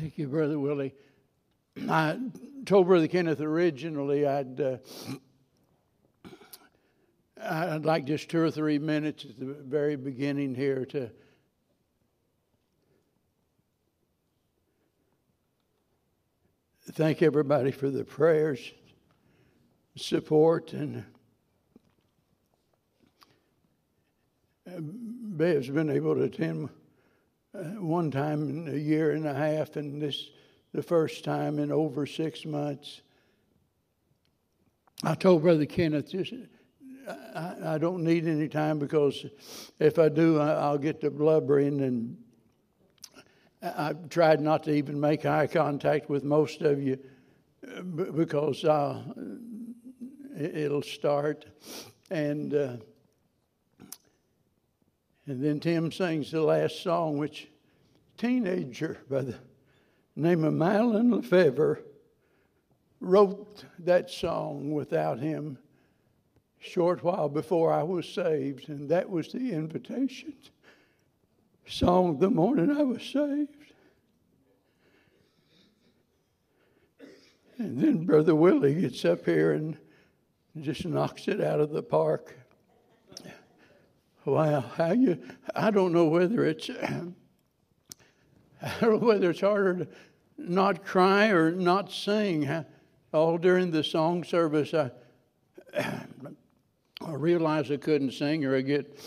Thank you, Brother Willie. I told Brother Kenneth originally I'd uh, I'd like just two or three minutes at the very beginning here to thank everybody for the prayers, support, and Bev's been able to attend uh, one time in a year and a half, and this the first time in over six months. I told Brother Kenneth, I, I don't need any time because if I do, I, will get to blubbering. And I've tried not to even make eye contact with most of you uh, because uh, it'll start. And uh, and then Tim sings the last song, which teenager by the name of Mylon LeFevre wrote that song without him short while before I was saved, and that was the invitation song the morning I was saved. And then Brother Willie gets up here and just knocks it out of the park. Wow, how you? I don't know whether it's I don't know whether it's harder to not cry or not sing. All during the song service, I I I couldn't sing, or I get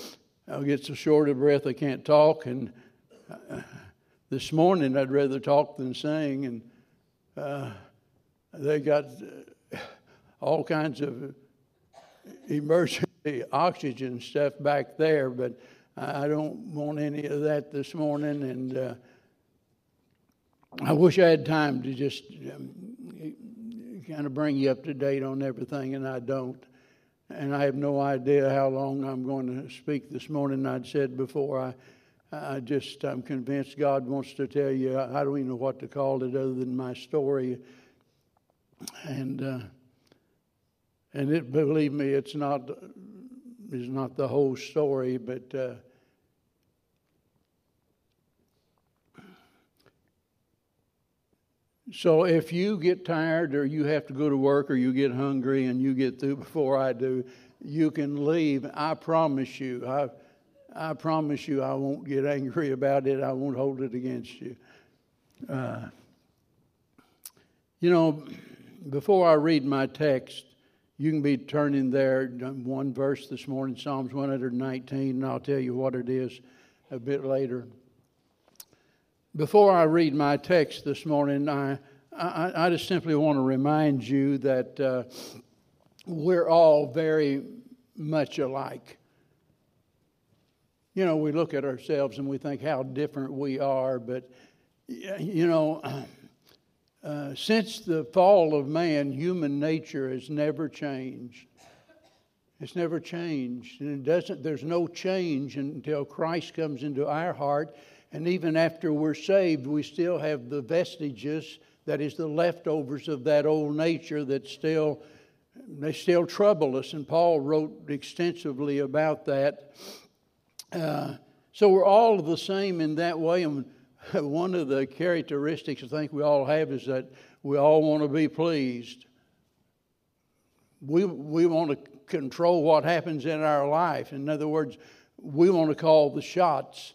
I'll get so short of breath I can't talk. And uh, this morning, I'd rather talk than sing, and uh, they got uh, all kinds of emergency oxygen stuff back there, but I don't want any of that this morning. And uh, I wish I had time to just um, kind of bring you up to date on everything, and I don't. And I have no idea how long I'm going to speak this morning. I'd said before, I, I just, I'm convinced God wants to tell you. I don't even know what to call it other than my story. And, uh, and it, believe me, it's not is not the whole story, but uh, so if you get tired or you have to go to work or you get hungry and you get through before I do, you can leave. I promise you. I, I promise you I won't get angry about it. I won't hold it against you. Uh, you know, before I read my text, you can be turning there one verse this morning, Psalms 119, and I'll tell you what it is a bit later. Before I read my text this morning, I, I, I just simply want to remind you that uh, we're all very much alike. You know, we look at ourselves and we think how different we are, but, you know, uh, since the fall of man, human nature has never changed. It's never changed. And it doesn't, there's no change until Christ comes into our heart. And even after we're saved, we still have the vestiges, that is, the leftovers of that old nature that still, they still trouble us. And Paul wrote extensively about that. Uh, so we're all the same in that way. And one of the characteristics I think we all have is that we all want to be pleased. We, we want to control what happens in our life. In other words, we want to call the shots,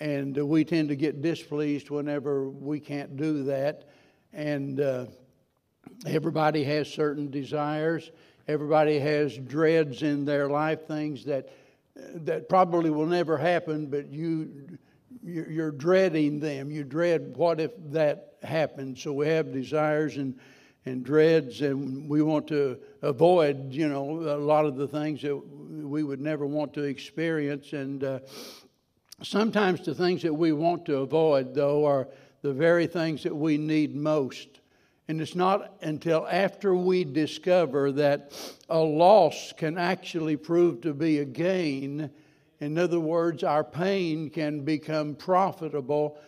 and we tend to get displeased whenever we can't do that. And uh, everybody has certain desires. Everybody has dreads in their life, things that that probably will never happen, but you you're dreading them. You dread what if that happens. So we have desires and and dreads, and we want to avoid, you know, a lot of the things that we would never want to experience. And uh, sometimes the things that we want to avoid, though, are the very things that we need most. And it's not until after we discover that a loss can actually prove to be a gain in other words, our pain can become profitable.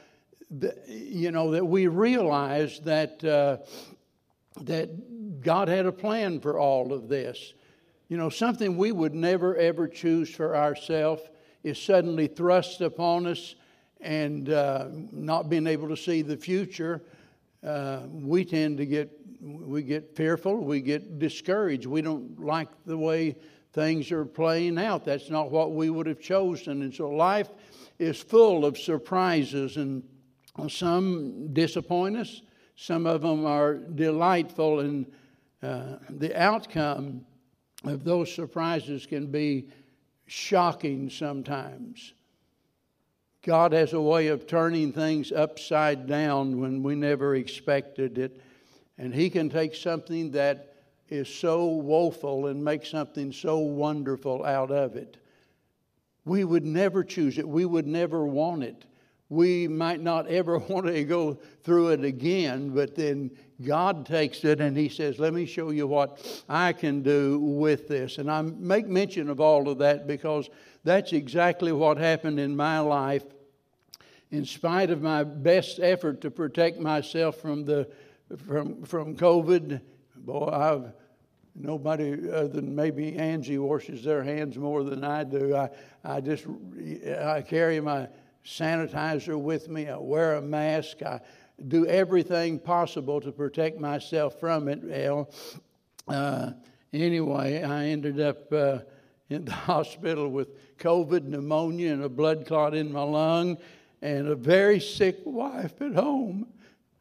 You know, that we realize that, uh, that God had a plan for all of this. You know, something we would never ever choose for ourselves is suddenly thrust upon us, and uh, not being able to see the future, uh, we tend to get we get fearful, we get discouraged. We don't like the way things are playing out. That's not what we would have chosen, and so life is full of surprises, and some disappoint us. Some of them are delightful, and uh, the outcome of those surprises can be shocking sometimes. God has a way of turning things upside down when we never expected it. And He can take something that is so woeful and make something so wonderful out of it. We would never choose it, we would never want it. We might not ever want to go through it again, but then God takes it and He says, Let me show you what I can do with this. And I make mention of all of that because that's exactly what happened in my life in spite of my best effort to protect myself from the from from COVID, boy, I've nobody other than maybe Angie washes their hands more than I do. I I just I carry my sanitizer with me. I wear a mask. I do everything possible to protect myself from it. Well, uh, anyway, I ended up. Uh, in the hospital with COVID, pneumonia, and a blood clot in my lung and a very sick wife at home.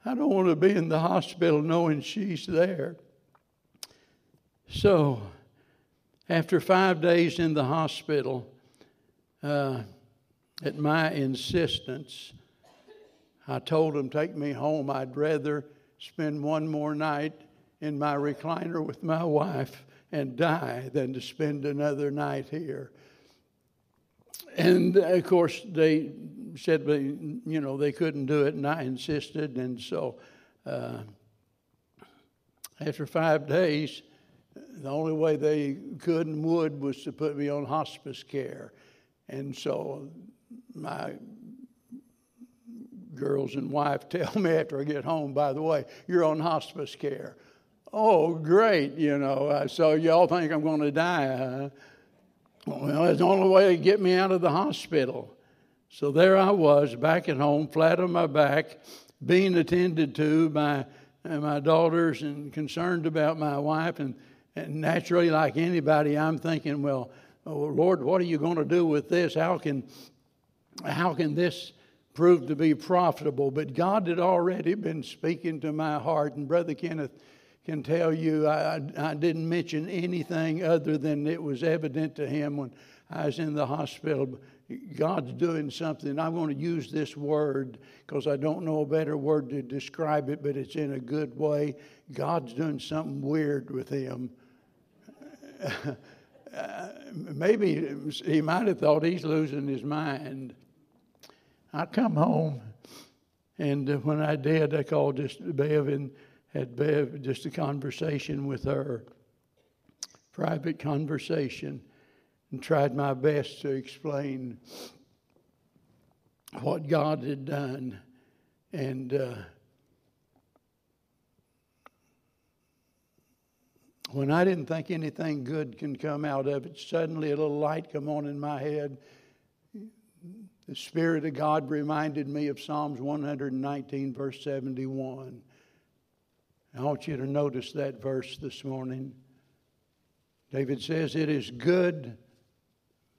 I don't want to be in the hospital knowing she's there. So, after five days in the hospital, uh, at my insistence, I told them, take me home. I'd rather spend one more night in my recliner with my wife and die than to spend another night here. And of course, they said, you know, they couldn't do it, and I insisted. And so, uh, after five days, the only way they could and would was to put me on hospice care. And so, my girls and wife tell me after I get home, by the way, you're on hospice care. Oh, great, you know. So, y'all think I'm going to die, huh? Well, it's the only way to get me out of the hospital. So there I was, back at home, flat on my back, being attended to by uh, my daughters and concerned about my wife. And, and naturally, like anybody, I'm thinking, well, oh, Lord, what are you going to do with this? How can, how can this prove to be profitable? But God had already been speaking to my heart. And Brother Kenneth, can tell you I, I didn't mention anything other than it was evident to him when I was in the hospital. God's doing something. I'm going to use this word because I don't know a better word to describe it, but it's in a good way. God's doing something weird with him. maybe he might have thought he's losing his mind. I come home, and when I did, I called just Bev and had Bev just a conversation with her, private conversation, and tried my best to explain what God had done. And uh, when I didn't think anything good can come out of it, suddenly a little light come on in my head. The Spirit of God reminded me of Psalms 119, verse 71. I want you to notice that verse this morning. David says, It is good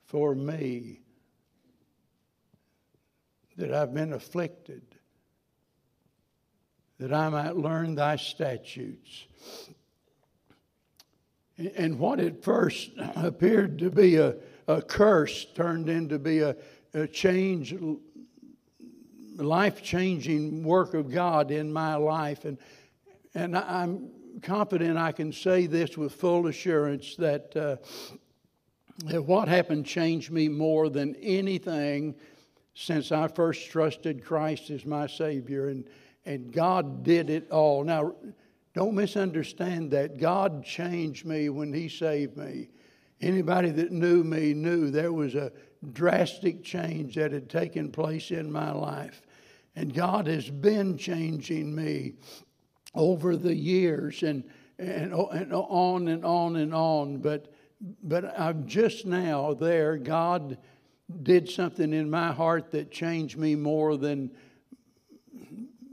for me that I've been afflicted, that I might learn thy statutes. And what at first appeared to be a, a curse turned into be a, a change, life changing work of God in my life. And and I'm confident I can say this with full assurance that, uh, that what happened changed me more than anything since I first trusted Christ as my Savior. And, and God did it all. Now, don't misunderstand that. God changed me when He saved me. Anybody that knew me knew there was a drastic change that had taken place in my life. And God has been changing me over the years and, and, and on and on and on. But, but I'm just now there. God did something in my heart that changed me more than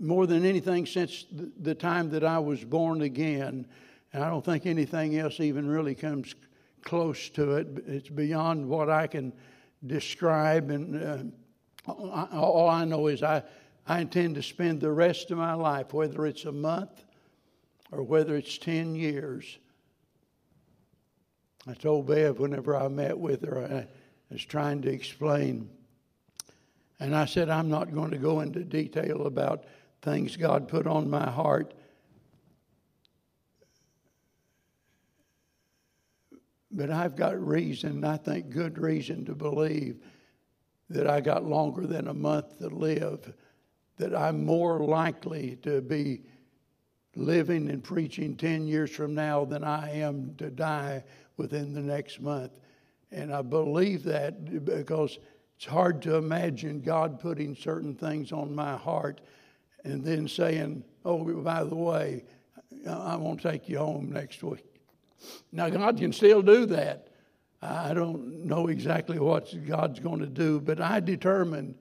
more than anything since the time that I was born again. And I don't think anything else even really comes close to it. It's beyond what I can describe. And uh, all I know is I, I intend to spend the rest of my life, whether it's a month or whether it's 10 years. I told Bev whenever I met with her, I was trying to explain. And I said, I'm not going to go into detail about things God put on my heart. But I've got reason, I think good reason, to believe that I got longer than a month to live, that I'm more likely to be living and preaching 10 years from now than I am to die within the next month. And I believe that because it's hard to imagine God putting certain things on my heart and then saying, oh, by the way, I won't take you home next week. Now, God can still do that. I don't know exactly what God's going to do, but I determined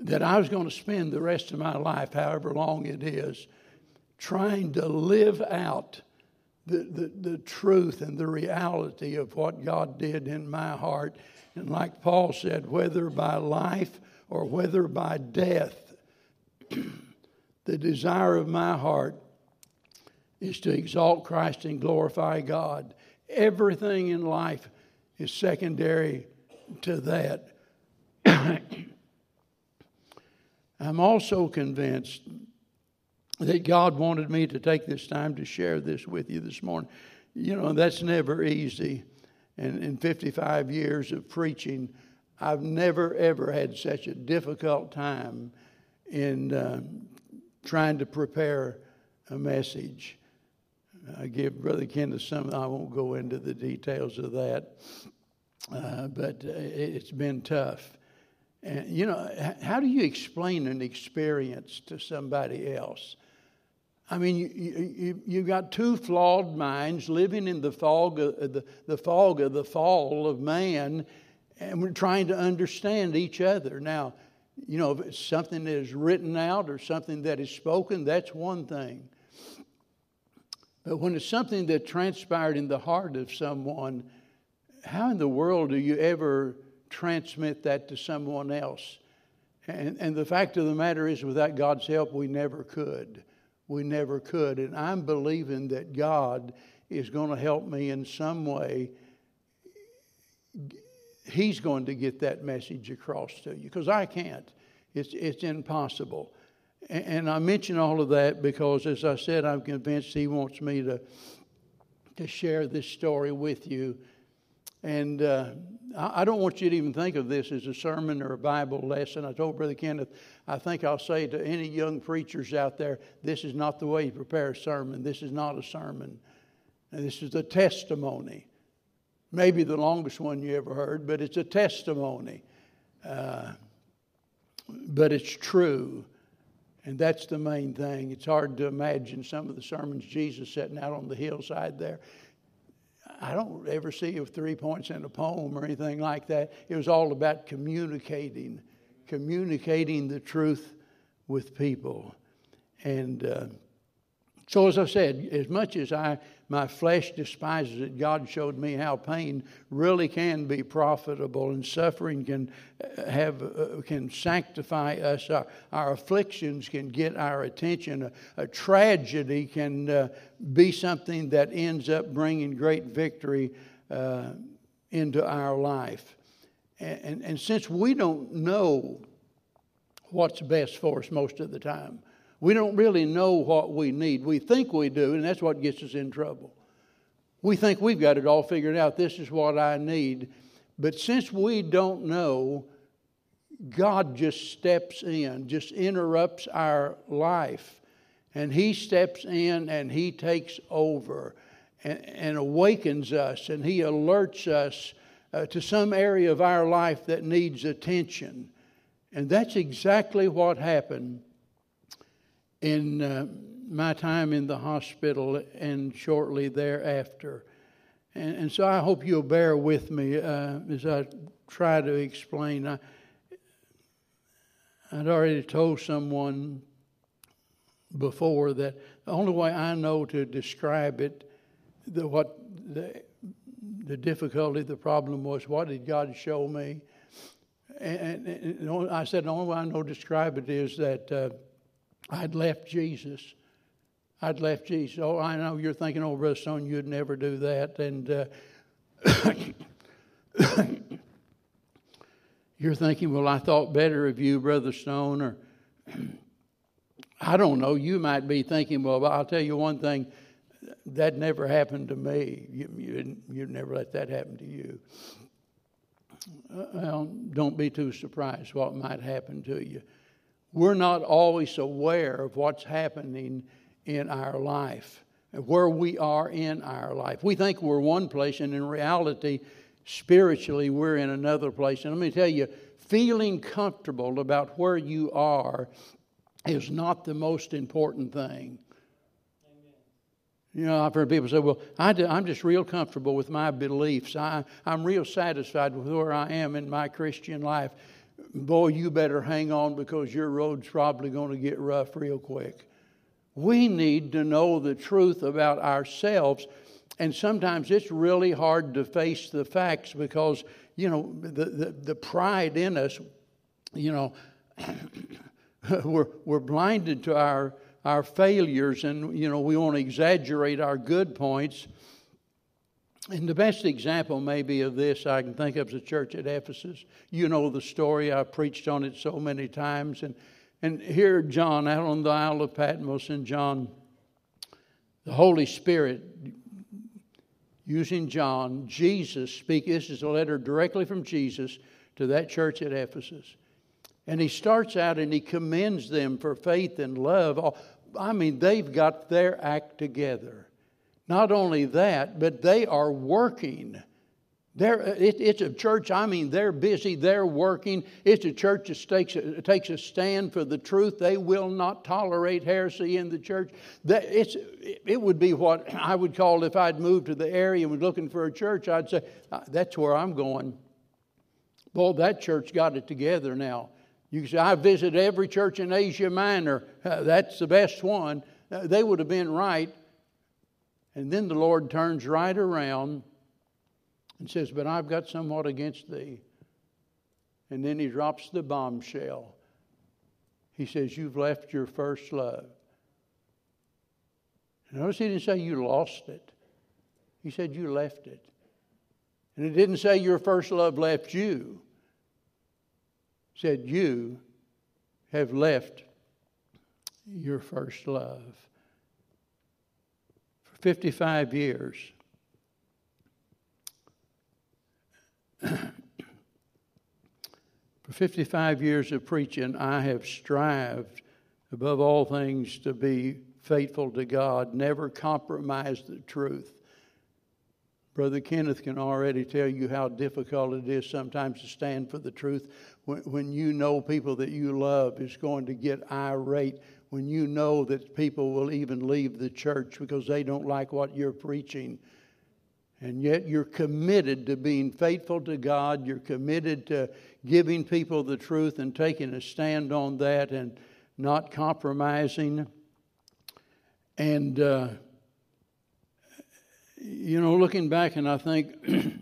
that I was going to spend the rest of my life, however long it is, trying to live out the, the, the truth and the reality of what God did in my heart. And like Paul said, whether by life or whether by death, the desire of my heart is to exalt Christ and glorify God. Everything in life is secondary to that. I'm also convinced that God wanted me to take this time to share this with you this morning. You know, that's never easy. And in 55 years of preaching, I've never, ever had such a difficult time in uh, trying to prepare a message. I give Brother Kenneth some, I won't go into the details of that, uh, but it's been tough. And, you know, how do you explain an experience to somebody else? I mean, you, you, you've got two flawed minds living in the fog, of, the, the fog of the fall of man, and we're trying to understand each other. Now, you know, if it's something that is written out or something that is spoken, that's one thing. But when it's something that transpired in the heart of someone, how in the world do you ever transmit that to someone else? And, and the fact of the matter is, without God's help, we never could. We never could. And I'm believing that God is going to help me in some way he's going to get that message across to you because I can't. It's, it's impossible. And, and I mention all of that because, as I said, I'm convinced he wants me to, to share this story with you. And uh, I, I don't want you to even think of this as a sermon or a Bible lesson. I told Brother Kenneth, I think I'll say to any young preachers out there, this is not the way you prepare a sermon. This is not a sermon. And this is a testimony maybe the longest one you ever heard, but it's a testimony. Uh, but it's true. And that's the main thing. It's hard to imagine some of the sermons Jesus sitting out on the hillside there. I don't ever see of three points in a poem or anything like that. It was all about communicating, communicating the truth with people. And uh, so, as I said, as much as I my flesh despises it, God showed me how pain really can be profitable, and suffering can uh, have uh, can sanctify us. Our, our, afflictions can get our attention. A, a tragedy can uh, be something that ends up bringing great victory uh, into our life. And, and, and since we don't know what's best for us most of the time. We don't really know what we need. We think we do, and that's what gets us in trouble. We think we've got it all figured out. This is what I need. But since we don't know, God just steps in, just interrupts our life. And He steps in and He takes over and, and awakens us and He alerts us uh, to some area of our life that needs attention. And that's exactly what happened in uh, my time in the hospital and shortly thereafter. And, and, so I hope you'll bear with me uh, as I try to explain. I, I'd already told someone before that the only way I know to describe it, the, what the, the difficulty, the problem was, what did God show me? And, and, and I said, the only way I know to describe it is that uh, I'd left Jesus. I'd left Jesus. Oh, I know you're thinking, oh, Brother Stone, you'd never do that. And uh, you're thinking, well, I thought better of you, Brother Stone, or I don't know. You might be thinking, well, I'll tell you one thing that never happened to me. You, you, you never let that happen to you. Uh, well, don't be too surprised what might happen to you. We're not always aware of what's happening in our life, where we are in our life. We think we're one place, and in reality, spiritually, we're in another place. And let me tell you, feeling comfortable about where you are is not the most important thing. You know, I've heard people say, well, I am just real comfortable with my beliefs. I, I'm real satisfied with where I am in my Christian life. Boy, you better hang on because your road's probably going to get rough real quick. We need to know the truth about ourselves. And sometimes it's really hard to face the facts because, you know, the, the, the pride in us, you know, we're, we're blinded to our our failures and you know we want to exaggerate our good points and the best example maybe of this i can think of is the church at ephesus you know the story i've preached on it so many times and and here john out on the isle of patmos and john the holy spirit using john jesus speak this is a letter directly from jesus to that church at ephesus and he starts out and he commends them for faith and love. I mean, they've got their act together. Not only that, but they are working. It, it's a church, I mean, they're busy, they're working. It's a church that takes a, takes a stand for the truth. They will not tolerate heresy in the church. That, it's, it would be what I would call if I'd moved to the area and was looking for a church, I'd say, uh, that's where I'm going. Well, that church got it together now. You say, I visited every church in Asia Minor. Uh, that's the best one. Uh, they would have been right. And then the Lord turns right around and says, But I've got somewhat against thee. And then he drops the bombshell. He says, You've left your first love. Notice he didn't say you lost it, he said you left it. And it didn't say your first love left you said, You have left your first love. For 55 years, for 55 years of preaching, I have strived above all things to be faithful to God, never compromise the truth. Brother Kenneth can already tell you how difficult it is sometimes to stand for the truth when, when you know people that you love is going to get irate, when you know that people will even leave the church because they don't like what you're preaching. And yet you're committed to being faithful to God. You're committed to giving people the truth and taking a stand on that and not compromising. And, uh, you know, looking back, and I think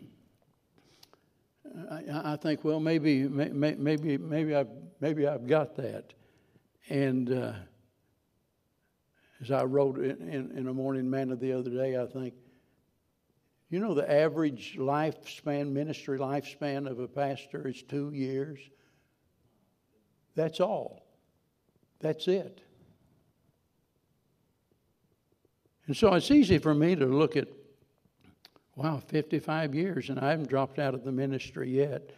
I, think, well, maybe, maybe, maybe I've, maybe I've got that. And uh, as I wrote in, in, in a morning manna the other day, I think, you know, the average lifespan, ministry lifespan of a pastor is two years. That's all. That's it. And so it's easy for me to look at Wow, 55 years, and I haven't dropped out of the ministry yet.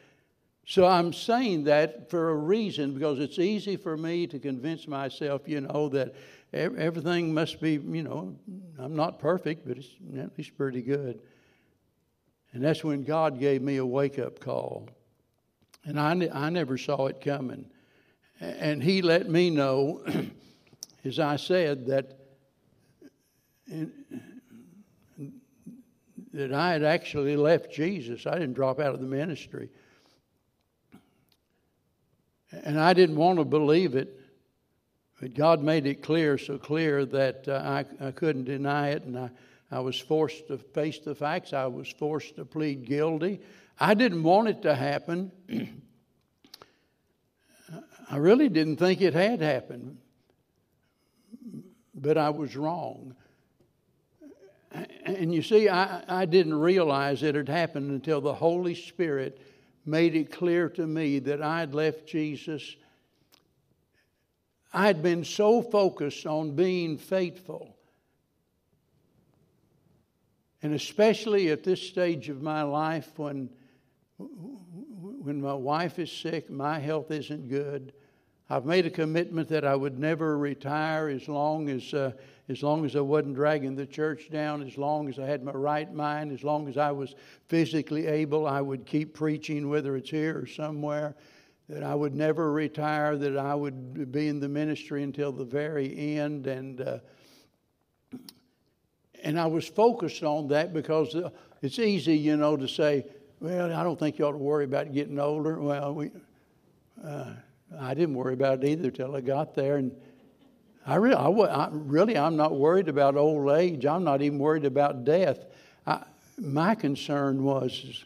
So I'm saying that for a reason because it's easy for me to convince myself, you know, that everything must be, you know, I'm not perfect, but it's at least pretty good. And that's when God gave me a wake up call. And I, I never saw it coming. And He let me know, as I said, that in, that I had actually left Jesus. I didn't drop out of the ministry. And I didn't want to believe it, but God made it clear, so clear that uh, I, I couldn't deny it, and I, I was forced to face the facts. I was forced to plead guilty. I didn't want it to happen. I really didn't think it had happened, but I was wrong. And you see, I, I didn't realize it had happened until the Holy Spirit made it clear to me that I had left Jesus. I had been so focused on being faithful. And especially at this stage of my life when, when my wife is sick, my health isn't good. I've made a commitment that I would never retire as long as, uh, as long as I wasn't dragging the church down, as long as I had my right mind, as long as I was physically able, I would keep preaching, whether it's here or somewhere. That I would never retire, that I would be in the ministry until the very end. And, uh, and I was focused on that because uh, it's easy, you know, to say, well, I don't think you ought to worry about getting older. Well, we, uh, I didn't worry about it either till I got there. And I really, I, I, really, I'm not worried about old age. I'm not even worried about death. I, my concern was,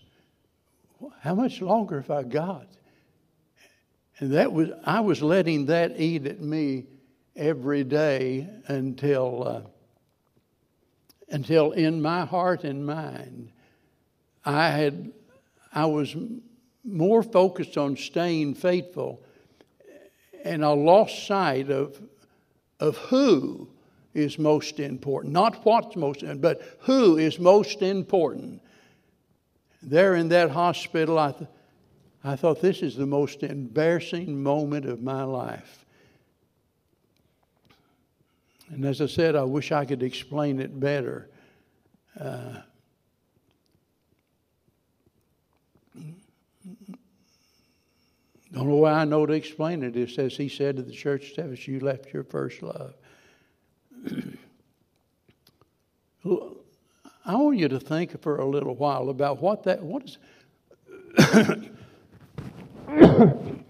how much longer have I got? And that was, I was letting that eat at me every day until, uh, until in my heart and mind, I had, I was more focused on staying faithful, and I lost sight of of who is most important. Not what's most important, but who is most important. There in that hospital, I, th- I thought this is the most embarrassing moment of my life. And as I said, I wish I could explain it better. Uh, Don't know why I know to explain it. It says, He said to the church service, You left your first love. I want you to think for a little while about what that, what is.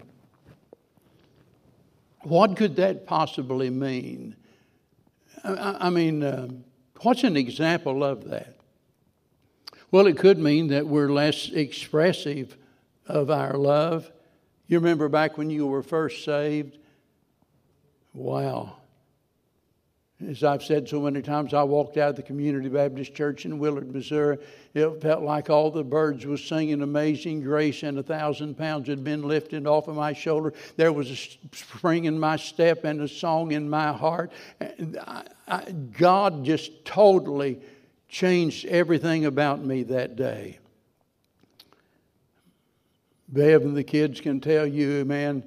what could that possibly mean? I, I mean, uh, what's an example of that? Well, it could mean that we're less expressive of our love you remember back when you were first saved? Wow. As I've said so many times, I walked out of the Community Baptist Church in Willard, Missouri. It felt like all the birds was singing Amazing Grace, and a thousand pounds had been lifted off of my shoulder. There was a spring in my step and a song in my heart. God just totally changed everything about me that day. Bev and the kids can tell you, man,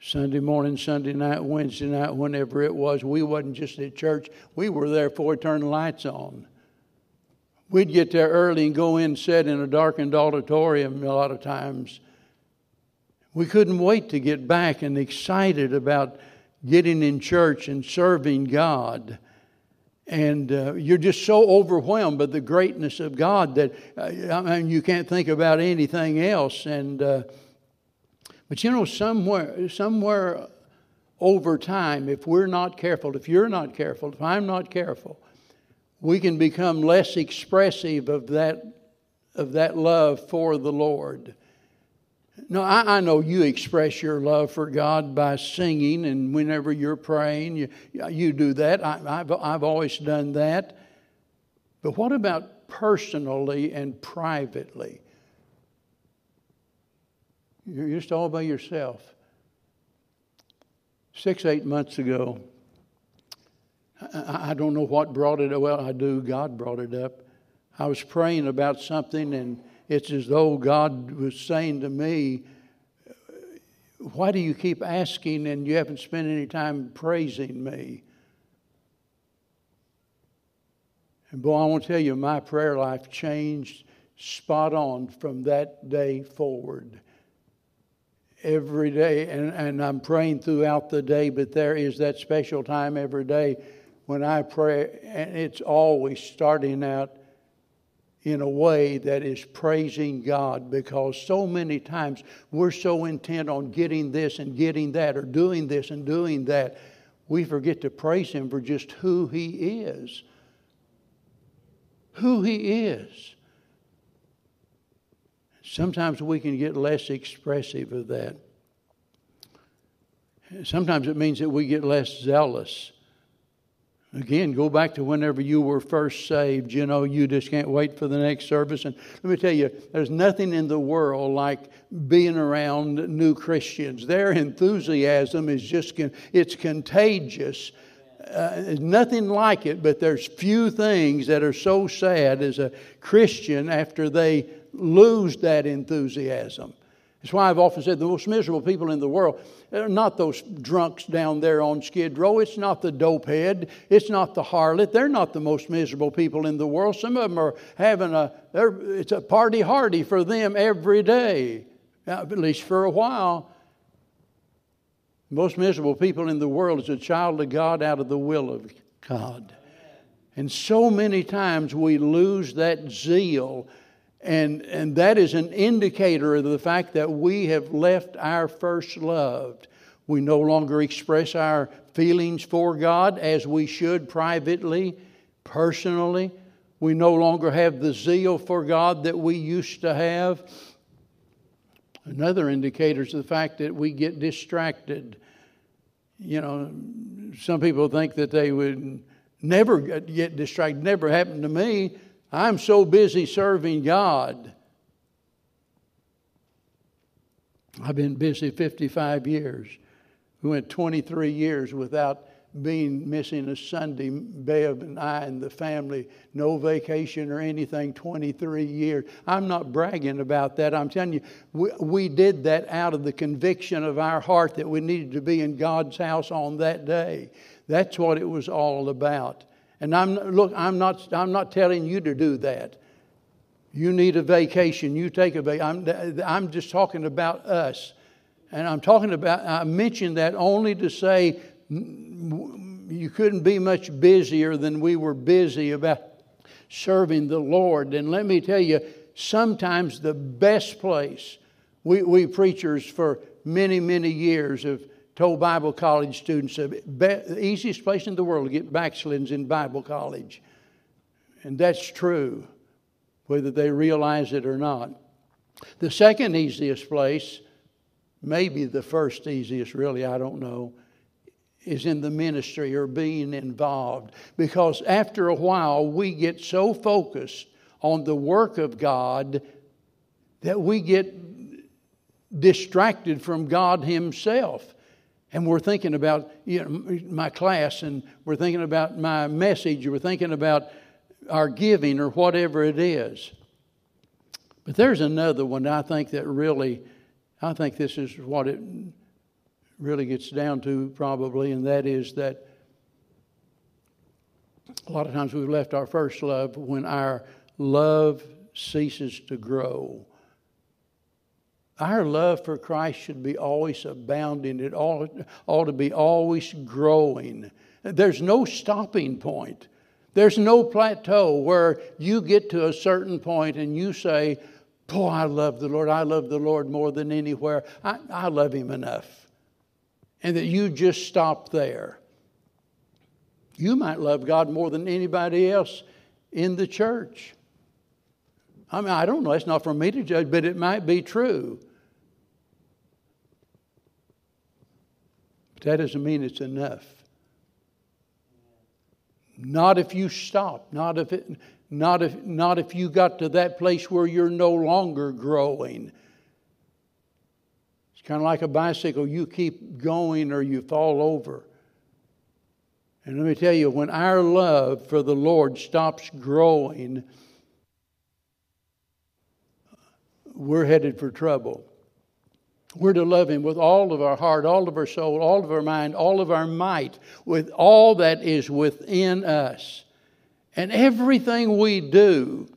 Sunday morning, Sunday night, Wednesday night, whenever it was, we wasn't just at church. We were there turned the lights on. We'd get there early and go in sit in a darkened auditorium a lot of times. We couldn't wait to get back and excited about getting in church and serving God and uh, you're just so overwhelmed by the greatness of God that uh, I mean, you can't think about anything else. And uh, but you know, somewhere, somewhere over time, if we're not careful, if you're not careful, if I'm not careful, we can become less expressive of that of that love for the Lord. No, I, I, know you express your love for God by singing, and whenever you're praying, you, you do that. I, I've, I've always done that. But what about personally and privately? You're just all by yourself. Six, eight months ago, I, I don't know what brought it. Well, I do. God brought it up. I was praying about something, and it's as though God was saying to me, Why do you keep asking and you haven't spent any time praising me? And boy, I want to tell you, my prayer life changed spot on from that day forward. Every day, and, and I'm praying throughout the day, but there is that special time every day when I pray, and it's always starting out in a way that is praising God because so many times we're so intent on getting this and getting that or doing this and doing that, we forget to praise Him for just who He is. Who He is. Sometimes we can get less expressive of that. Sometimes it means that we get less zealous Again, go back to whenever you were first saved. You know, you just can't wait for the next service. And let me tell you, there's nothing in the world like being around new Christians. Their enthusiasm is just, it's contagious. Uh, nothing like it, but there's few things that are so sad as a Christian after they lose that enthusiasm. That's why I've often said the most miserable people in the world are not those drunks down there on Skid Row. It's not the dopehead. It's not the harlot. They're not the most miserable people in the world. Some of them are having a, it's a party hardy for them every day, at least for a while. Most miserable people in the world is a child of God out of the will of God. And so many times we lose that zeal and, and that is an indicator of the fact that we have left our first love. We no longer express our feelings for God as we should privately, personally. We no longer have the zeal for God that we used to have. Another indicator is the fact that we get distracted. You know, some people think that they would never get distracted. Never happened to me. I'm so busy serving God. I've been busy 55 years. We went 23 years without being missing a Sunday. Bev and I and the family, no vacation or anything, 23 years. I'm not bragging about that. I'm telling you, we, we did that out of the conviction of our heart that we needed to be in God's house on that day. That's what it was all about. And I'm look, I'm not I'm not telling you to do that. You need a vacation. You take a vacation. I'm, I'm just talking about us. And I'm talking about, I mentioned that only to say you couldn't be much busier than we were busy about serving the Lord. And let me tell you, sometimes the best place, we, we preachers for many, many years have told Bible college students uh, the easiest place in the world to get backslidings in Bible college. And that's true, whether they realize it or not. The second easiest place, maybe the first easiest, really, I don't know, is in the ministry or being involved. Because after a while, we get so focused on the work of God that we get distracted from God Himself and we're thinking about you know, my class and we're thinking about my message we're thinking about our giving or whatever it is. But there's another one I think that really, I think this is what it really gets down to probably, and that is that a lot of times we've left our first love when our love ceases to grow. Our love for Christ should be always abounding. It ought, ought to be always growing. There's no stopping point. There's no plateau where you get to a certain point and you say, Boy, I love the Lord. I love the Lord more than anywhere. I, I love Him enough. And that you just stop there. You might love God more than anybody else in the church. I mean, I don't know. It's not for me to judge, but it might be true. But that doesn't mean it's enough. Not if you stop. Not if it. Not if, not if you got to that place where you're no longer growing. Kind of like a bicycle. You keep going or you fall over. And let me tell you, when our love for the Lord stops growing, we're headed for trouble. We're to love Him with all of our heart, all of our soul, all of our mind, all of our might, with all that is within us. And everything we do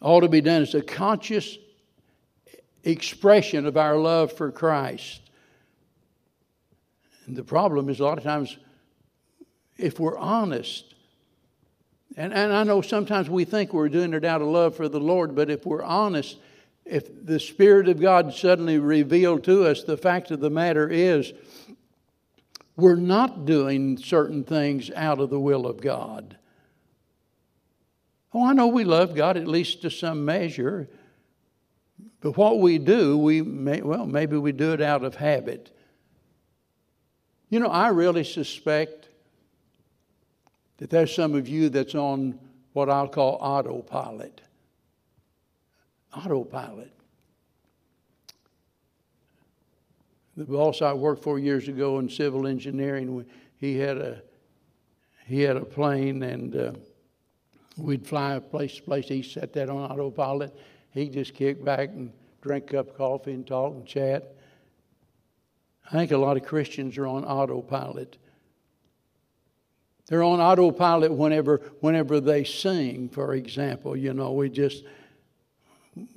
ought to be done as a conscious expression of our love for Christ. And the problem is a lot of times, if we're honest, And, and I know sometimes we think we're doing it out of love for the Lord, but if we're honest, if the Spirit of God suddenly revealed to us, the fact of the matter is, we're not doing certain things out of the will of God. Oh, I know we love God at least to some measure, but what we do, we may, well, maybe we do it out of habit. You know, I really suspect that there's some of you that's on what I'll call autopilot. Autopilot. The boss I worked for years ago in civil engineering, he had a he had a plane, and uh, we'd fly place to place. He set that on autopilot. He just kicked back and drank a cup of coffee and talk and chat. I think a lot of Christians are on autopilot. They're on autopilot whenever, whenever they sing, for example. You know, we just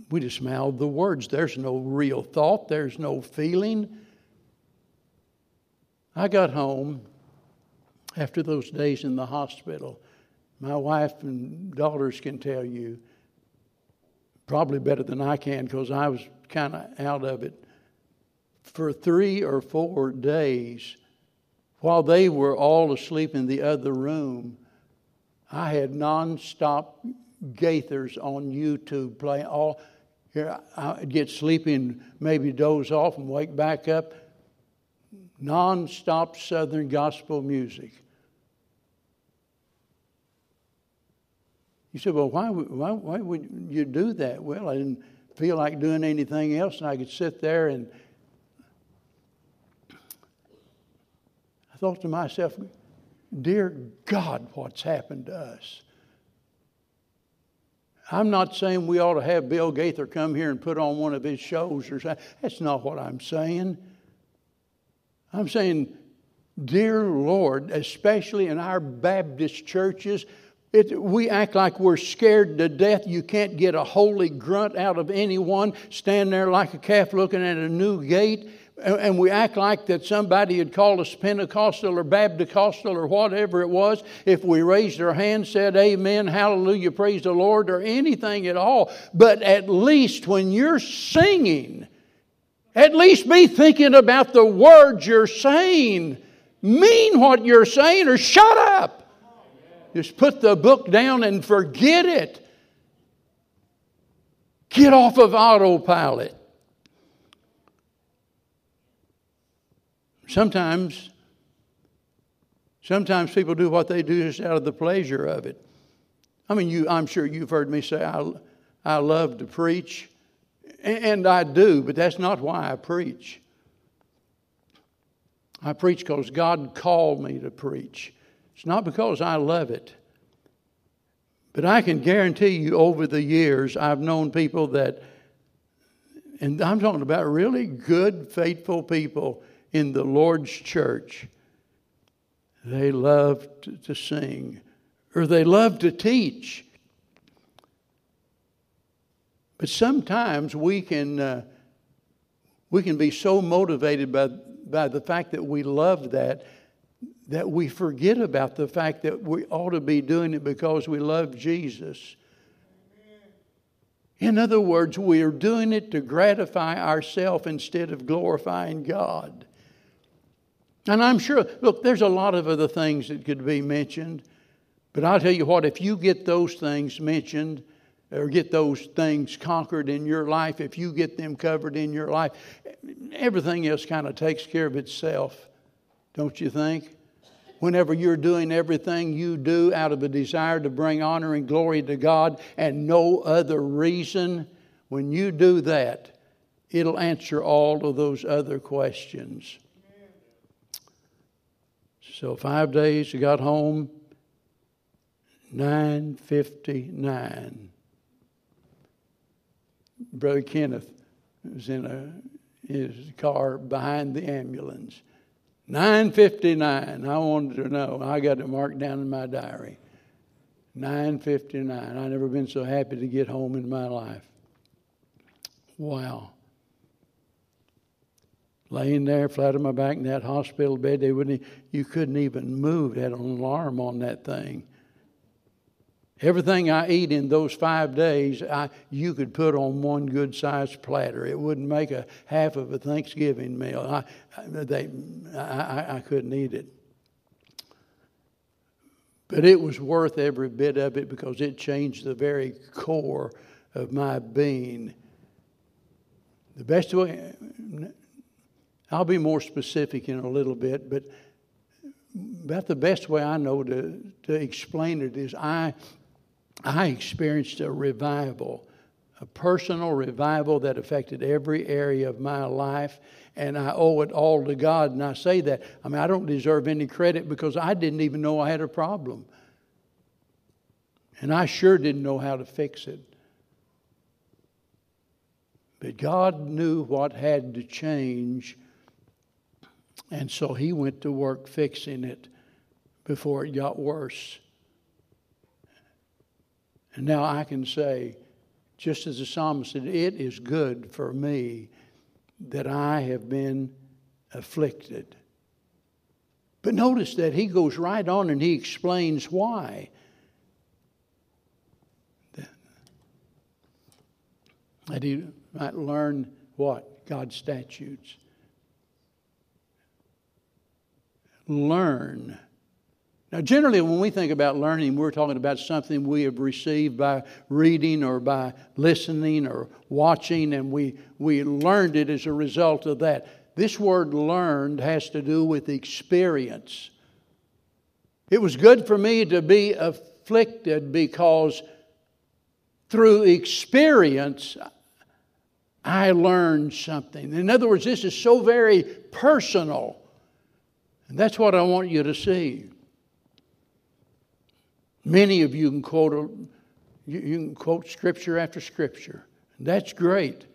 we just mouth the words. There's no real thought, there's no feeling. I got home after those days in the hospital. My wife and daughters can tell you, probably better than I can because I was kind of out of it. For three or four days, while they were all asleep in the other room, I had nonstop Gaithers on YouTube playing all. Here I'd get sleepy and maybe doze off and wake back up. Nonstop Southern gospel music. You said, well, why, why, why would you do that? Well, I didn't feel like doing anything else, and I could sit there and I thought to myself, Dear God, what's happened to us? I'm not saying we ought to have Bill Gaither come here and put on one of his shows or something. That's not what I'm saying. I'm saying, dear Lord, especially in our Baptist churches, it, we act like we're scared to death. You can't get a holy grunt out of anyone. Stand there like a calf looking at a new gate and we act like that somebody had called us Pentecostal or Baptist or whatever it was, if we raised our hand, said amen, hallelujah, praise the Lord, or anything at all. But at least when you're singing, at least be thinking about the words you're saying. Mean what you're saying or shut up. Just put the book down and forget it. Get off of autopilot. Sometimes, sometimes people do what they do just out of the pleasure of it. I mean, you, I'm sure you've heard me say, I, I love to preach, and I do, but that's not why I preach. I preach because God called me to preach. It's not because I love it. But I can guarantee you over the years, I've known people that, and I'm talking about really good, faithful people in the Lord's church, they love to, sing or they love to teach. But sometimes we can, uh, we can be so motivated by, by the fact that we love that that we forget about the fact that we ought to be doing it because we love Jesus. In other words, we are doing it to gratify ourselves instead of glorifying God. And I'm sure, look, there's a lot of other things that could be mentioned, but I'll tell you what, if you get those things mentioned, or get those things conquered in your life, if you get them covered in your life, everything else kind of takes care of itself, don't you think? Whenever you're doing everything you do out of a desire to bring honor and glory to God and no other reason, when you do that, it'll answer all of those other questions. So five days, I got home, 9.59. Brother Kenneth was in a, his car behind the ambulance. 9.59, I wanted to know. I got it marked down in my diary. 9.59. I've never been so happy to get home in my life. Wow laying there flat on my back in that hospital bed. They wouldn't, you couldn't even move. Had an alarm on that thing. Everything I eat in those five days, I, you could put on one good sized platter. It wouldn't make a half of a Thanksgiving meal. I, they, I, I couldn't eat it. But it was worth every bit of it because it changed the very core of my being. The best way, I'll be more specific in a little bit, but about the best way I know to, to explain it is I I experienced a revival, a personal revival that affected every area of my life, and I owe it all to God. And I say that, I mean, I don't deserve any credit because I didn't even know I had a problem. And I sure didn't know how to fix it. But God knew what had to change, and so He went to work fixing it before it got worse. And now I can say, just as the psalmist said, it is good for me that I have been afflicted. But notice that he goes right on and he explains why. That he might learn what? God's statutes. Learn now, generally, when we think about learning, we're talking about something we have received by reading or by listening or watching, and we, we learned it as a result of that. This word learned has to do with experience. It was good for me to be afflicted because through experience, I learned something. In other words, this is so very personal. And that's what I want you to see. Many of you can quote, you, can quote scripture after scripture. That's great.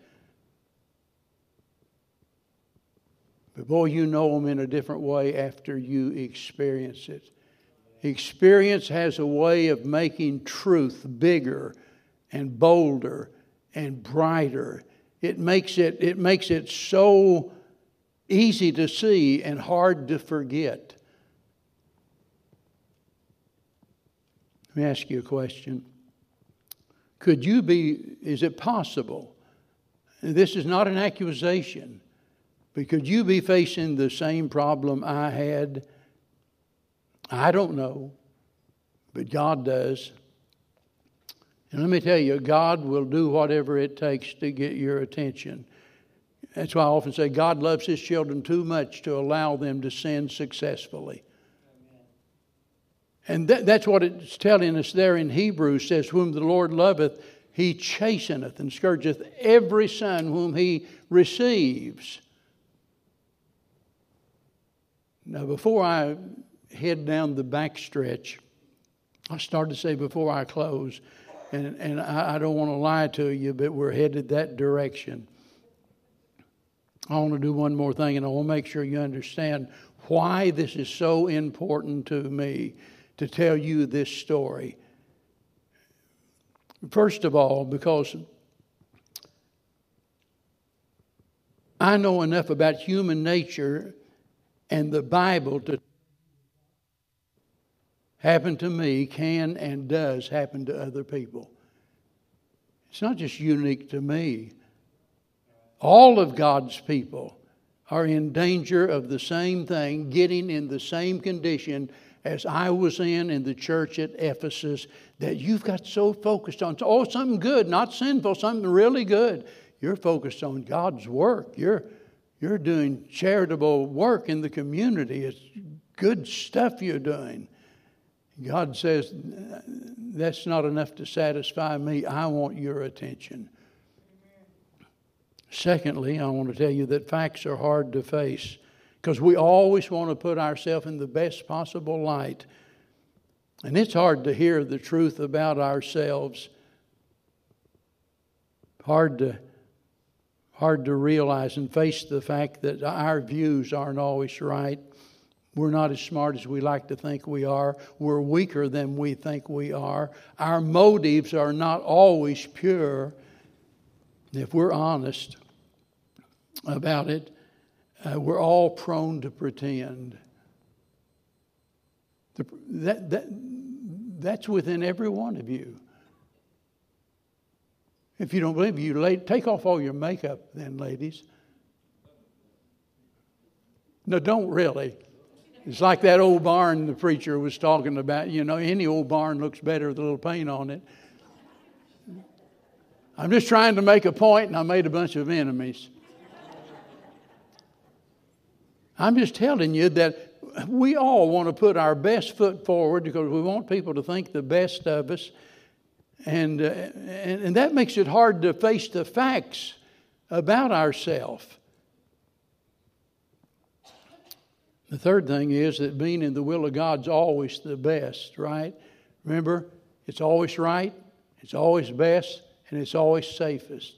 But boy, you know them in a different way after you experience it. Experience has a way of making truth bigger and bolder and brighter. It makes it, it makes it so easy to see and hard to forget. Me ask you a question. Could you be, is it possible? This is not an accusation, but could you be facing the same problem I had? I don't know, but God does. And let me tell you, God will do whatever it takes to get your attention. That's why I often say God loves His children too much to allow them to sin successfully. And that, that's what it's telling us there in Hebrews says, Whom the Lord loveth, he chasteneth and scourgeth every son whom he receives. Now, before I head down the backstretch, I started to say before I close, and, and I, I don't want to lie to you, but we're headed that direction. I want to do one more thing, and I want to make sure you understand why this is so important to me to tell you this story. First of all, because I know enough about human nature and the Bible to happen to me can and does happen to other people. It's not just unique to me. All of God's people are in danger of the same thing, getting in the same condition as I was in in the church at Ephesus that you've got so focused on, oh, something good, not sinful, something really good. You're focused on God's work. You're, you're doing charitable work in the community. It's good stuff you're doing. God says, that's not enough to satisfy me. I want your attention. Secondly, I want to tell you that facts are hard to face because we always want to put ourselves in the best possible light. And it's hard to hear the truth about ourselves. Hard to hard to realize and face the fact that our views aren't always right. We're not as smart as we like to think we are. We're weaker than we think we are. Our motives are not always pure. If we're honest about it, uh, we're all prone to pretend. The, that, that, That's within every one of you. If you don't believe you take off all your makeup then, ladies. No, don't really. It's like that old barn the preacher was talking about. You know, any old barn looks better with a little paint on it. I'm just trying to make a point, and I made a bunch of enemies. I'm just telling you that we all want to put our best foot forward because we want people to think the best of us. And, uh, and, and that makes it hard to face the facts about ourselves. The third thing is that being in the will of God's always the best, right? Remember, it's always right, it's always best, and it's always safest.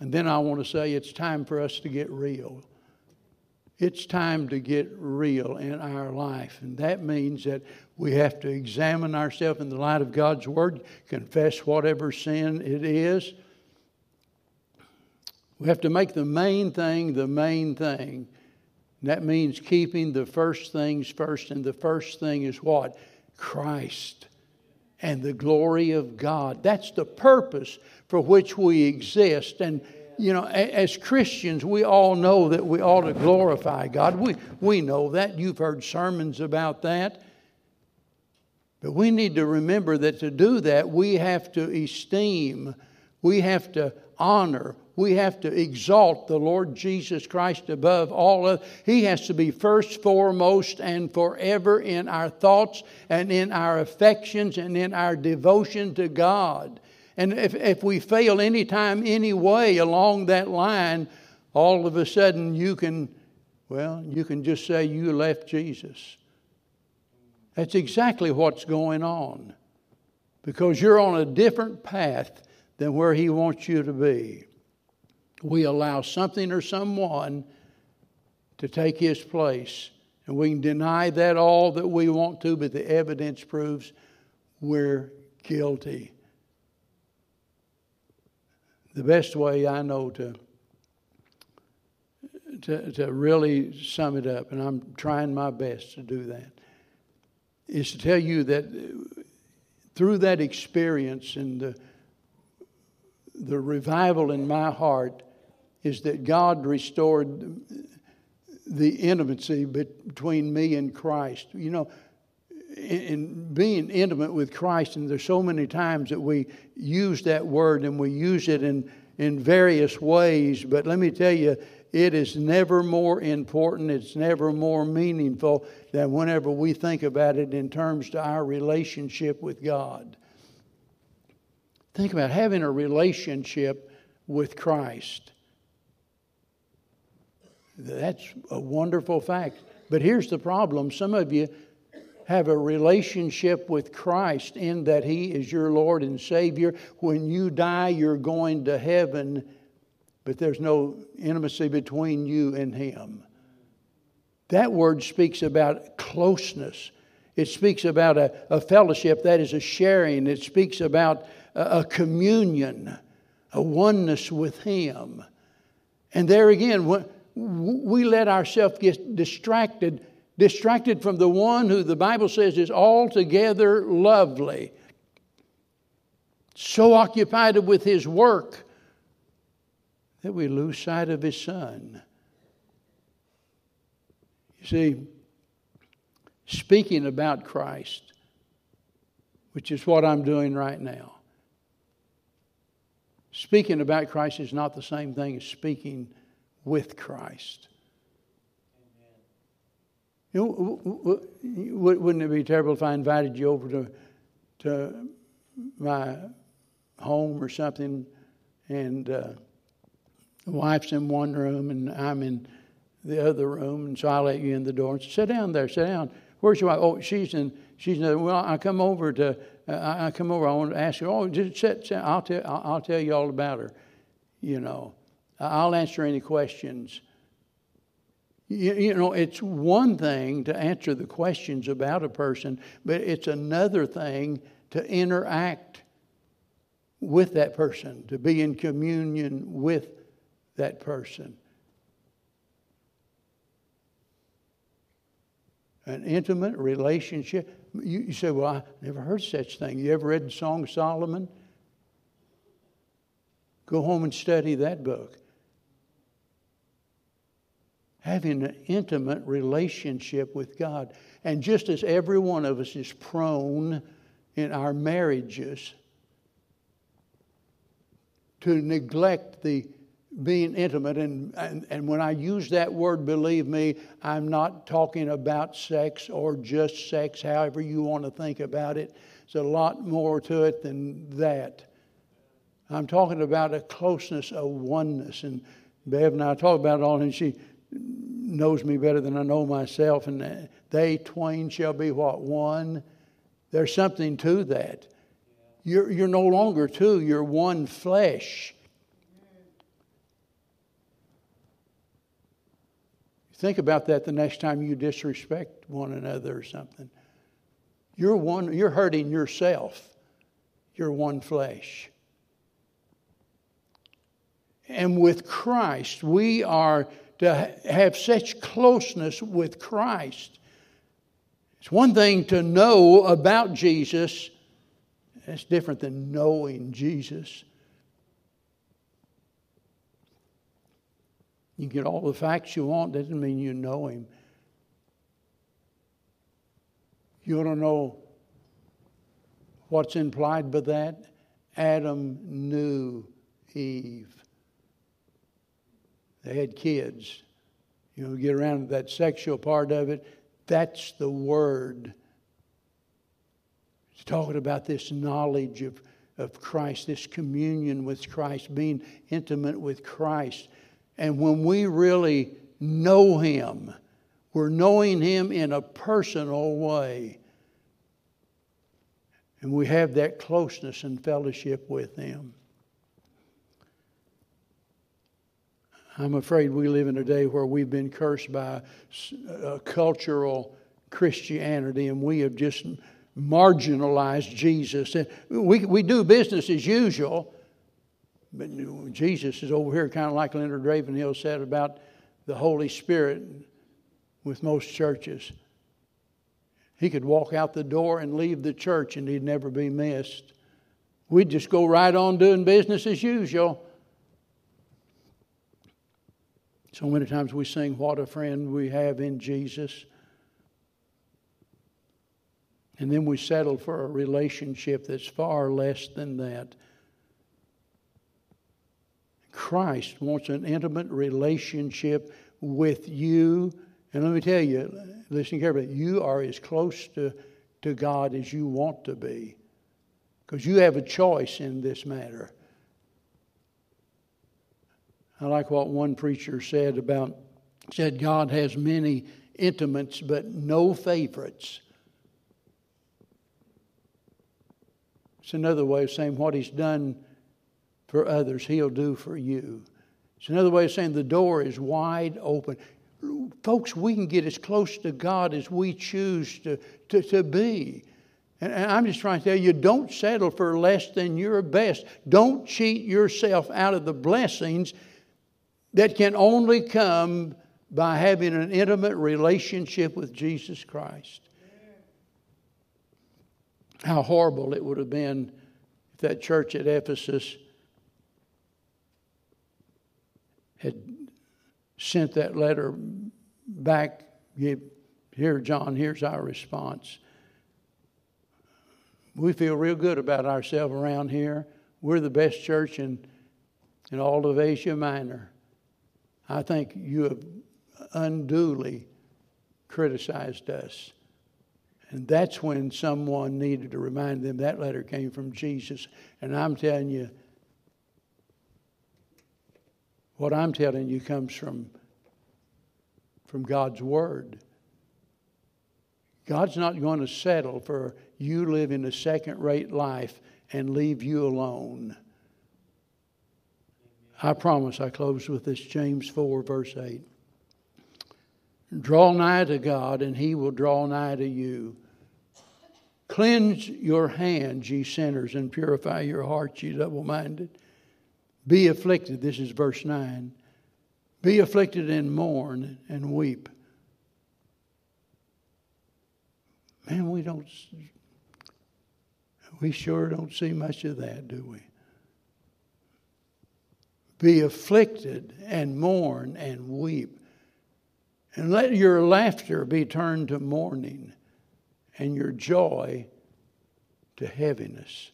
And then I want to say it's time for us to get real. It's time to get real in our life. And that means that we have to examine ourselves in the light of God's Word, confess whatever sin it is. We have to make the main thing the main thing. And that means keeping the first things first. And the first thing is what? Christ and the glory of God. That's the purpose for which we exist. And, you know, as Christians, we all know that we ought to glorify God. We, we know that. You've heard sermons about that. But we need to remember that to do that, we have to esteem, we have to honor, we have to exalt the Lord Jesus Christ above all of He has to be first, foremost, and forever in our thoughts and in our affections and in our devotion to God. And if, if we fail any time, any way along that line, all of a sudden you can, well, you can just say you left Jesus. That's exactly what's going on because you're on a different path than where He wants you to be. We allow something or someone to take His place. And we can deny that all that we want to, but the evidence proves we're guilty. The best way I know to, to, to really sum it up, and I'm trying my best to do that, is to tell you that through that experience and the, the revival in my heart is that God restored the intimacy between me and Christ. You know, in being intimate with Christ, and there's so many times that we use that word and we use it in, in various ways, but let me tell you, it is never more important, it's never more meaningful than whenever we think about it in terms to our relationship with God. Think about having a relationship with Christ. That's a wonderful fact. But here's the problem some of you have a relationship with Christ in that He is your Lord and Savior. When you die, you're going to heaven but there's no intimacy between you and Him. That word speaks about closeness. It speaks about a, a fellowship, that is a sharing. It speaks about a, a communion, a oneness with Him. And there again, we let ourselves get distracted, distracted from the one who the Bible says is altogether lovely, so occupied with His work that we lose sight of his son. You see, speaking about Christ, which is what I'm doing right now, speaking about Christ is not the same thing as speaking with Christ. You know, wouldn't it be terrible if I invited you over to, to my home or something and uh, the wife's in one room and I'm in the other room, and so I let you in the door and say, "Sit down there, sit down." Where's your wife? Oh, she's in. She's in. Well, I come over to. Uh, I come over. I want to ask her. Oh, just sit. sit. I'll tell. I'll, I'll tell you all about her. You know, I'll answer any questions. You, you know, it's one thing to answer the questions about a person, but it's another thing to interact with that person, to be in communion with that person. an intimate relationship. You, you say, Well, I never heard such thing. You ever read the Song of Solomon? Go home and study that book. Having an intimate relationship with God. And just as every one of us is prone in our marriages to neglect the being intimate. And, and, and when I use that word, believe me, I'm not talking about sex or just sex, however you want to think about it. There's a lot more to it than that. I'm talking about a closeness, a oneness. And Bev and I talk about it all, and she knows me better than I know myself. And they twain shall be what? One. There's something to that. You're, you're no longer two, you're one flesh. Think about that the next time you disrespect one another or something. You're one you're hurting yourself. You're one flesh. And with Christ, we are to have such closeness with Christ. It's one thing to know about Jesus, that's different than knowing Jesus. You get all the facts you want, doesn't mean you know him. You want to know what's implied by that? Adam knew Eve. They had kids. You know, get around to that sexual part of it. That's the word. It's talking about this knowledge of, of Christ, this communion with Christ, being intimate with Christ. And when we really know Him, we're knowing Him in a personal way. And we have that closeness and fellowship with Him. I'm afraid we live in a day where we've been cursed by uh, cultural Christianity and we have just marginalized Jesus. And we, we do business as usual, but Jesus is over here, kind of like Leonard Ravenhill said about the Holy Spirit with most churches. He could walk out the door and leave the church and he'd never be missed. We'd just go right on doing business as usual. So many times we sing, What a friend we have in Jesus. And then we settle for a relationship that's far less than that. Christ wants an intimate relationship with you. And let me tell you, listen carefully, you are as close to, to God as you want to be. Because you have a choice in this matter. I like what one preacher said about said God has many intimates but no favorites. It's another way of saying what he's done for others, He'll do for you. It's another way of saying the door is wide open. Folks, we can get as close to God as we choose to, to, to be. And, and I'm just trying to tell you don't settle for less than your best. Don't cheat yourself out of the blessings that can only come by having an intimate relationship with Jesus Christ. How horrible it would have been if that church at Ephesus had sent that letter back, here, John, here's our response. We feel real good about ourselves around here. We're the best church in, in all of Asia Minor. I think you have unduly criticized us. And that's when someone needed to remind them that letter came from Jesus. And I'm telling you, what I'm telling you comes from, from God's Word. God's not going to settle for you living a second rate life and leave you alone. I promise I close with this James 4, verse 8. Draw nigh to God, and he will draw nigh to you. Cleanse your hands, ye sinners, and purify your hearts, ye double minded. Be afflicted, this is verse 9. Be afflicted and mourn and weep. Man, we don't, we sure don't see much of that, do we? Be afflicted and mourn and weep. And let your laughter be turned to mourning and your joy to heaviness.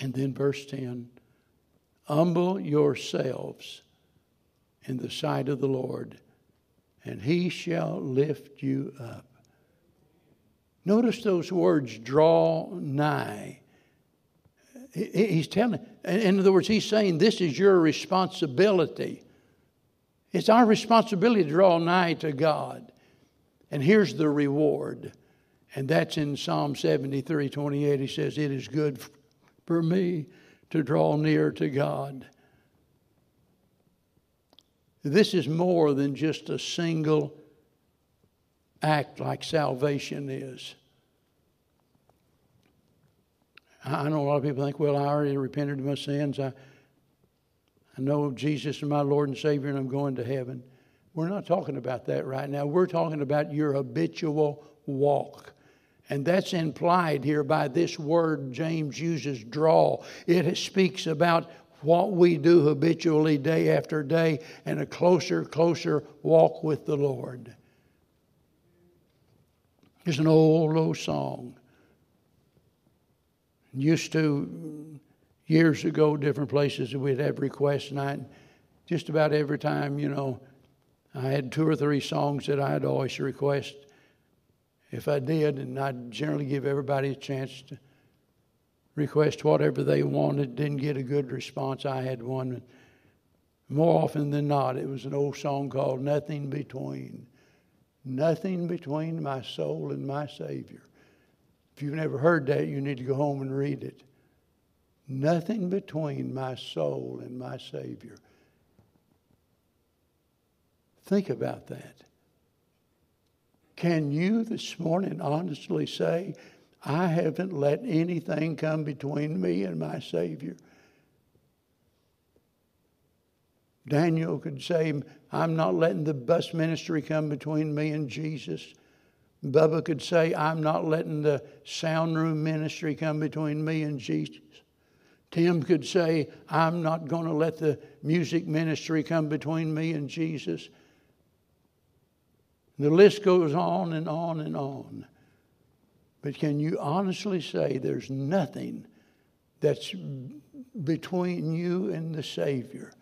And then verse 10 Humble yourselves in the sight of the Lord, and he shall lift you up. Notice those words draw nigh. He's telling, in other words, he's saying this is your responsibility. It's our responsibility to draw nigh to God. And here's the reward. And that's in Psalm 73 28. He says, It is good for me to draw near to God. This is more than just a single act like salvation is. I know a lot of people think, well, I already repented of my sins. I, I know Jesus is my Lord and Savior and I'm going to heaven. We're not talking about that right now. We're talking about your habitual walk. And that's implied here by this word James uses, draw. It speaks about what we do habitually day after day and a closer, closer walk with the Lord. There's an old, old song. Used to, years ago, different places we'd have requests, and I, Just about every time, you know, I had two or three songs that I'd always request if I did, and I'd generally give everybody a chance to request whatever they wanted, didn't get a good response. I had one. More often than not, it was an old song called Nothing Between. Nothing between my soul and my Savior. If you've never heard that, you need to go home and read it. Nothing between my soul and my Savior. Think about that. Can you this morning honestly say, I haven't let anything come between me and my Savior? Daniel could say, I'm not letting the bus ministry come between me and Jesus. Bubba could say, I'm not letting the sound room ministry come between me and Jesus. Tim could say, I'm not going to let the music ministry come between me and Jesus. The list goes on and on and on. But can you honestly say there's nothing that's between you and the Savior?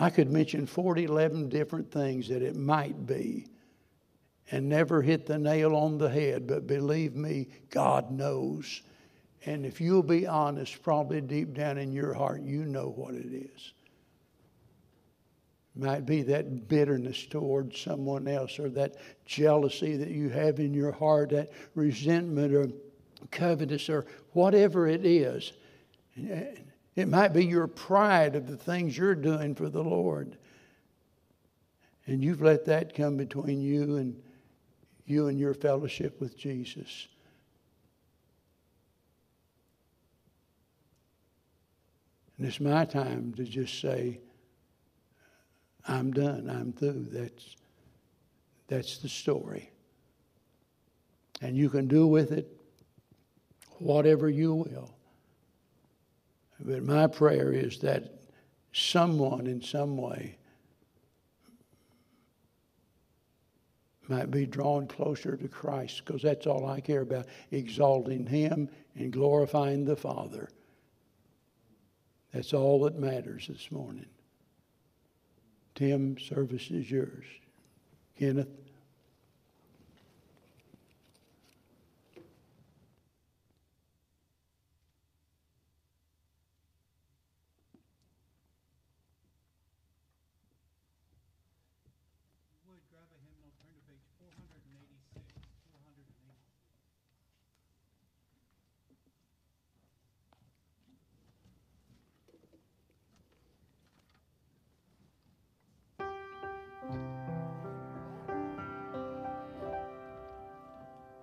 I could mention 40, 11 different things that it might be and never hit the nail on the head, but believe me, God knows. And if you'll be honest, probably deep down in your heart, you know what it is might be that bitterness towards someone else or that jealousy that you have in your heart, that resentment or covetous or whatever it is. It might be your pride of the things you're doing for the Lord. And you've let that come between you and you and your fellowship with Jesus. And it's my time to just say, I'm done. I'm through. That's, that's the story. And you can do with it whatever you will. But my prayer is that someone in some way might be drawn closer to Christ because that's all I care about exalting Him and glorifying the Father. That's all that matters this morning. Tim, service is yours. Kenneth.